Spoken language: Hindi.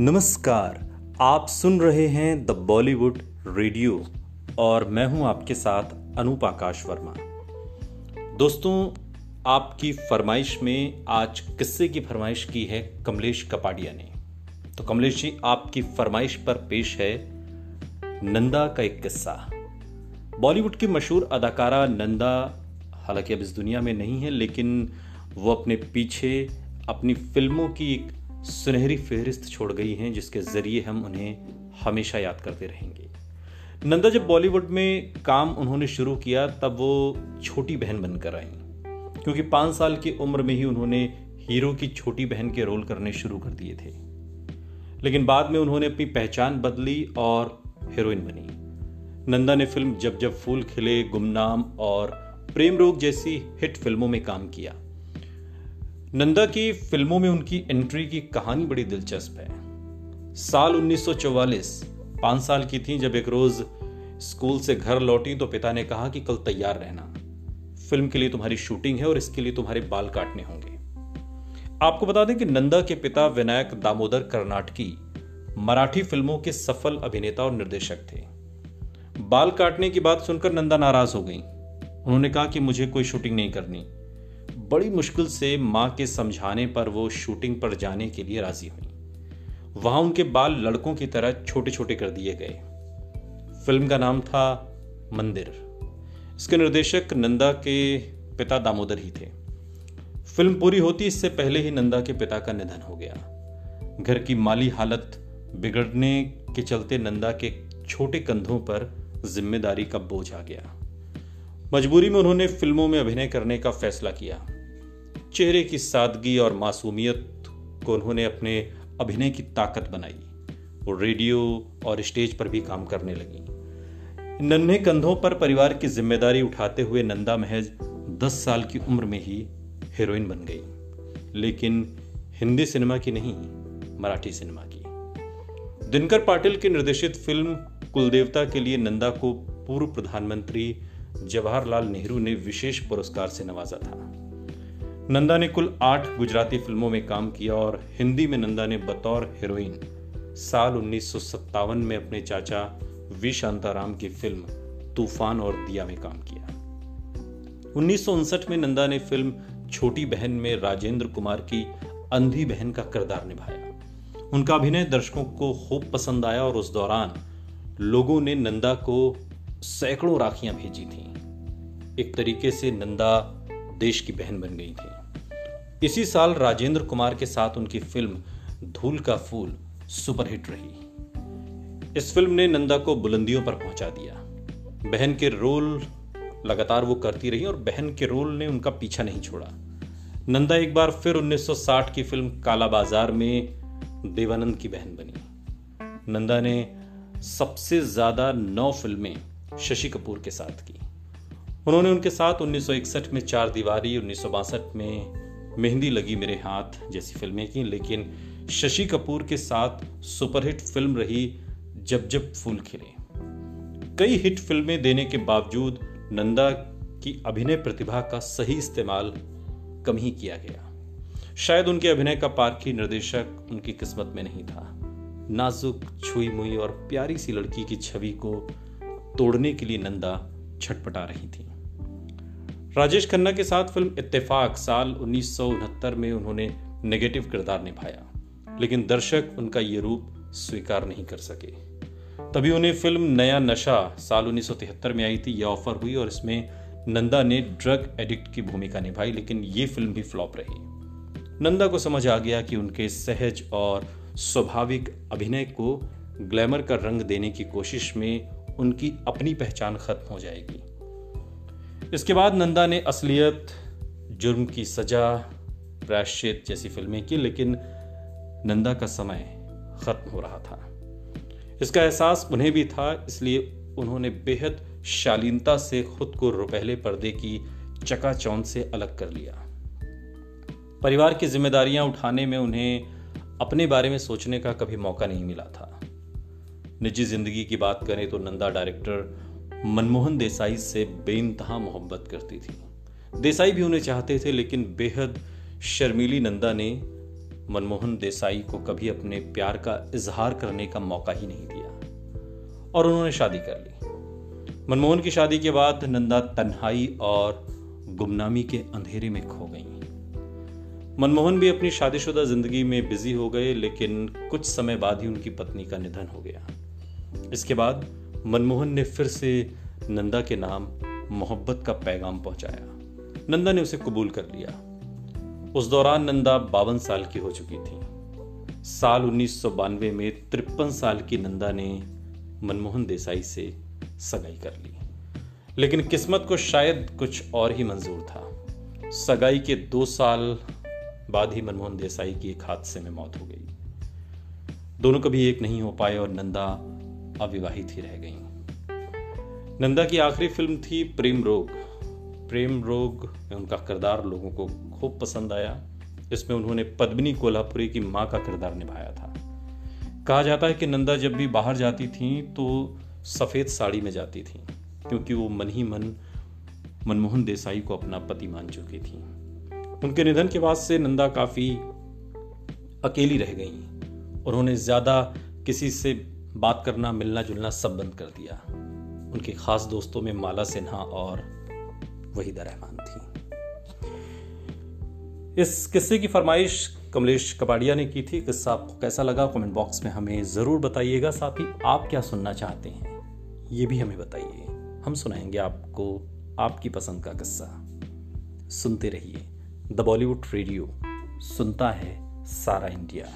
नमस्कार, आप सुन रहे हैं द बॉलीवुड रेडियो और मैं हूँ आपके साथ अनूप आकाश वर्मा। दोस्तों, आपकी फरमाइश में आज किस्से की फरमाइश की है कमलेश कपाडिया ने। तो कमलेश जी, आपकी फरमाइश पर पेश है नंदा का एक किस्सा। बॉलीवुड की मशहूर अदाकारा नंदा, हालाँकि अब इस दुनिया में नहीं है, लेकिन वो अपने पीछे अपनी फ़िल्मों की एक सुनहरी फहरिस्त छोड़ गई हैं, जिसके ज़रिए हम उन्हें हमेशा याद करते रहेंगे। नंदा जब बॉलीवुड में काम उन्होंने शुरू किया, तब वो छोटी बहन बनकर आई। क्योंकि पाँच साल की उम्र में ही उन्होंने हीरो की छोटी बहन के रोल करने शुरू कर दिए थे। लेकिन बाद में उन्होंने अपनी पहचान बदली और हीरोइन बनी। नंदा ने फ़िल्म जब जब फूल खिले, गुमनाम और प्रेम रोग जैसी हिट फ़िल्मों में काम किया। नंदा की फ़िल्मों में उनकी एंट्री की कहानी बड़ी दिलचस्प है। साल 1944 पाँच साल की थी जब एक रोज स्कूल से घर लौटी तो पिता ने कहा कि कल तैयार रहना। फ़िल्म के लिए तुम्हारी शूटिंग है और इसके लिए तुम्हारे बाल काटने होंगे। आपको बता दें कि नंदा के पिता विनायक दामोदर कर्नाटकी मराठी फ़िल्मों के सफल अभिनेता और निर्देशक थे। बाल काटने की बात सुनकर नंदा नाराज़ हो गई। उन्होंने कहा कि मुझे कोई शूटिंग नहीं करनी। बड़ी मुश्किल से माँ के समझाने पर वो शूटिंग पर जाने के लिए राज़ी हुई। वहाँ उनके बाल लड़कों की तरह छोटे छोटे कर दिए गए। फ़िल्म का नाम था मंदिर। इसके निर्देशक नंदा के पिता दामोदर ही थे। फ़िल्म पूरी होती इससे पहले ही नंदा के पिता का निधन हो गया। घर की माली हालत बिगड़ने के चलते नंदा के छोटे कंधों पर ज़िम्मेदारी का बोझ आ गया। मजबूरी में उन्होंने फ़िल्मों में अभिनय करने का फैसला किया। चेहरे की सादगी और मासूमियत को उन्होंने अपने अभिनय की ताकत बनाई। वो रेडियो और स्टेज पर भी काम करने लगी। नन्हे कंधों पर परिवार की ज़िम्मेदारी उठाते हुए नंदा महज दस साल की उम्र में ही हीरोइन बन गई। लेकिन हिंदी सिनेमा की नहीं, मराठी सिनेमा की। दिनकर पाटिल की निर्देशित फ़िल्म कुलदेवता के लिए नंदा को पूर्व प्रधानमंत्री जवाहरलाल नेहरू ने विशेष पुरस्कार से नवाजा था। नंदा ने कुल आठ गुजराती फ़िल्मों में काम किया और हिंदी में नंदा ने बतौर हीरोइन। साल उन्नीस में अपने चाचा वी शांताराम की फ़िल्म तूफ़ान और दिया में काम किया। उन्नीस में नंदा ने फ़िल्म छोटी बहन में राजेंद्र कुमार की अंधी बहन का किरदार निभाया। उनका अभिनय दर्शकों को खूब पसंद आया और उस दौरान लोगों ने नंदा को सैकड़ों राखियाँ भेजी थी। एक तरीके से नंदा देश की बहन बन गई थी। इसी साल राजेंद्र कुमार के साथ उनकी फ़िल्म धूल का फूल सुपरहिट रही। इस फ़िल्म ने नंदा को बुलंदियों पर पहुँचा दिया। बहन के रोल लगातार वो करती रही और बहन के रोल ने उनका पीछा नहीं छोड़ा। नंदा एक बार फिर 1960 की फ़िल्म काला बाज़ार में देवानंद की बहन बनी। नंदा ने सबसे ज़्यादा नौ फ़िल्में शशि कपूर के साथ की। उन्होंने उनके साथ 1961 में चार दीवारी, उन्नीस सौ बासठ में मेहंदी लगी मेरे हाथ जैसी फ़िल्में की, लेकिन शशि कपूर के साथ सुपरहिट फ़िल्म रही जब जब फूल खिले। कई हिट फ़िल्में देने के बावजूद नंदा की अभिनय प्रतिभा का सही इस्तेमाल कम ही किया गया। शायद उनके अभिनय का पारखी निर्देशक उनकी किस्मत में नहीं था। नाजुक छुई मुई और प्यारी सी लड़की की छवि को तोड़ने के लिए नंदा छटपटा रही थी। राजेश खन्ना के साथ फ़िल्म इत्तेफाक साल उन्नीस सौ उनहत्तर में उन्होंने नेगेटिव किरदार निभाया, लेकिन दर्शक उनका ये रूप स्वीकार नहीं कर सके। तभी उन्हें फ़िल्म नया नशा साल उन्नीस सौ तिहत्तर में आई थी यह ऑफ़र हुई और इसमें नंदा ने ड्रग एडिक्ट की भूमिका निभाई, लेकिन ये फ़िल्म भी फ्लॉप रही। नंदा को समझ आ गया कि उनके सहज और स्वाभाविक अभिनय को ग्लैमर का रंग देने की कोशिश में उनकी अपनी पहचान खत्म हो जाएगी। इसके बाद नंदा ने असलियत, जुर्म की सजा, प्रायश्चित जैसी फ़िल्में की, लेकिन नंदा का समय खत्म हो रहा था। इसका एहसास उन्हें भी था, इसलिए उन्होंने बेहद शालीनता से खुद को रुपहले पर्दे की चकाचौंध से अलग कर लिया। परिवार की जिम्मेदारियाँ उठाने में उन्हें अपने बारे में सोचने का कभी मौका नहीं मिला था। निजी ज़िंदगी की बात करें तो नंदा डायरेक्टर मनमोहन देसाई से बेइंतहा मोहब्बत करती थी। देसाई भी उन्हें चाहते थे, लेकिन बेहद शर्मीली नंदा ने मनमोहन देसाई को कभी अपने प्यार का इजहार करने का मौका ही नहीं दिया और उन्होंने शादी कर ली। मनमोहन की शादी के बाद नंदा तन्हाई और गुमनामी के अंधेरे में खो गई। मनमोहन भी अपनी शादीशुदा ज़िंदगी में बिज़ी हो गए, लेकिन कुछ समय बाद ही उनकी पत्नी का निधन हो गया। इसके बाद मनमोहन ने फिर से नंदा के नाम मोहब्बत का पैगाम पहुँचाया। नंदा ने उसे कबूल कर लिया। उस दौरान नंदा बावन साल की हो चुकी थी। साल उन्नीस सौ बानवे में तिरपन साल की नंदा ने मनमोहन देसाई से सगाई कर ली। लेकिन किस्मत को शायद कुछ और ही मंजूर था। सगाई के दो साल बाद ही मनमोहन देसाई की एक हादसे में मौत हो गई। दोनों कभी एक नहीं हो पाए और नंदा अविवाहित ही रह गई। नंदा की आखिरी फ़िल्म थी प्रेम रोग। प्रेम रोग में उनका किरदार लोगों को खूब पसंद आया। इसमें उन्होंने पद्मिनी कोल्हापुरी की माँ का किरदार निभाया था। कहा जाता है कि नंदा जब भी बाहर जाती थी तो सफ़ेद साड़ी में जाती थी, क्योंकि वो मन ही मन मनमोहन देसाई को अपना पति मान चुकी थी। उनके निधन के बाद से नंदा काफ़ी अकेली रह गई उन्होंने ज़्यादा किसी से बात करना, मिलना जुलना सब बंद कर दिया। उनके खास दोस्तों में माला सिन्हा और वहीदा रहमान थी। इस किस्से की फरमाइश कमलेश कपाड़िया ने की थी। किस्सा आपको कैसा लगा, कमेंट बॉक्स में हमें ज़रूर बताइएगा। साथ ही आप क्या सुनना चाहते हैं, ये भी हमें बताइए। हम सुनाएँगे आपको आपकी पसंद का किस्सा। सुनते रहिए। द बॉलीवुड रेडियो, सुनता है सारा इंडिया।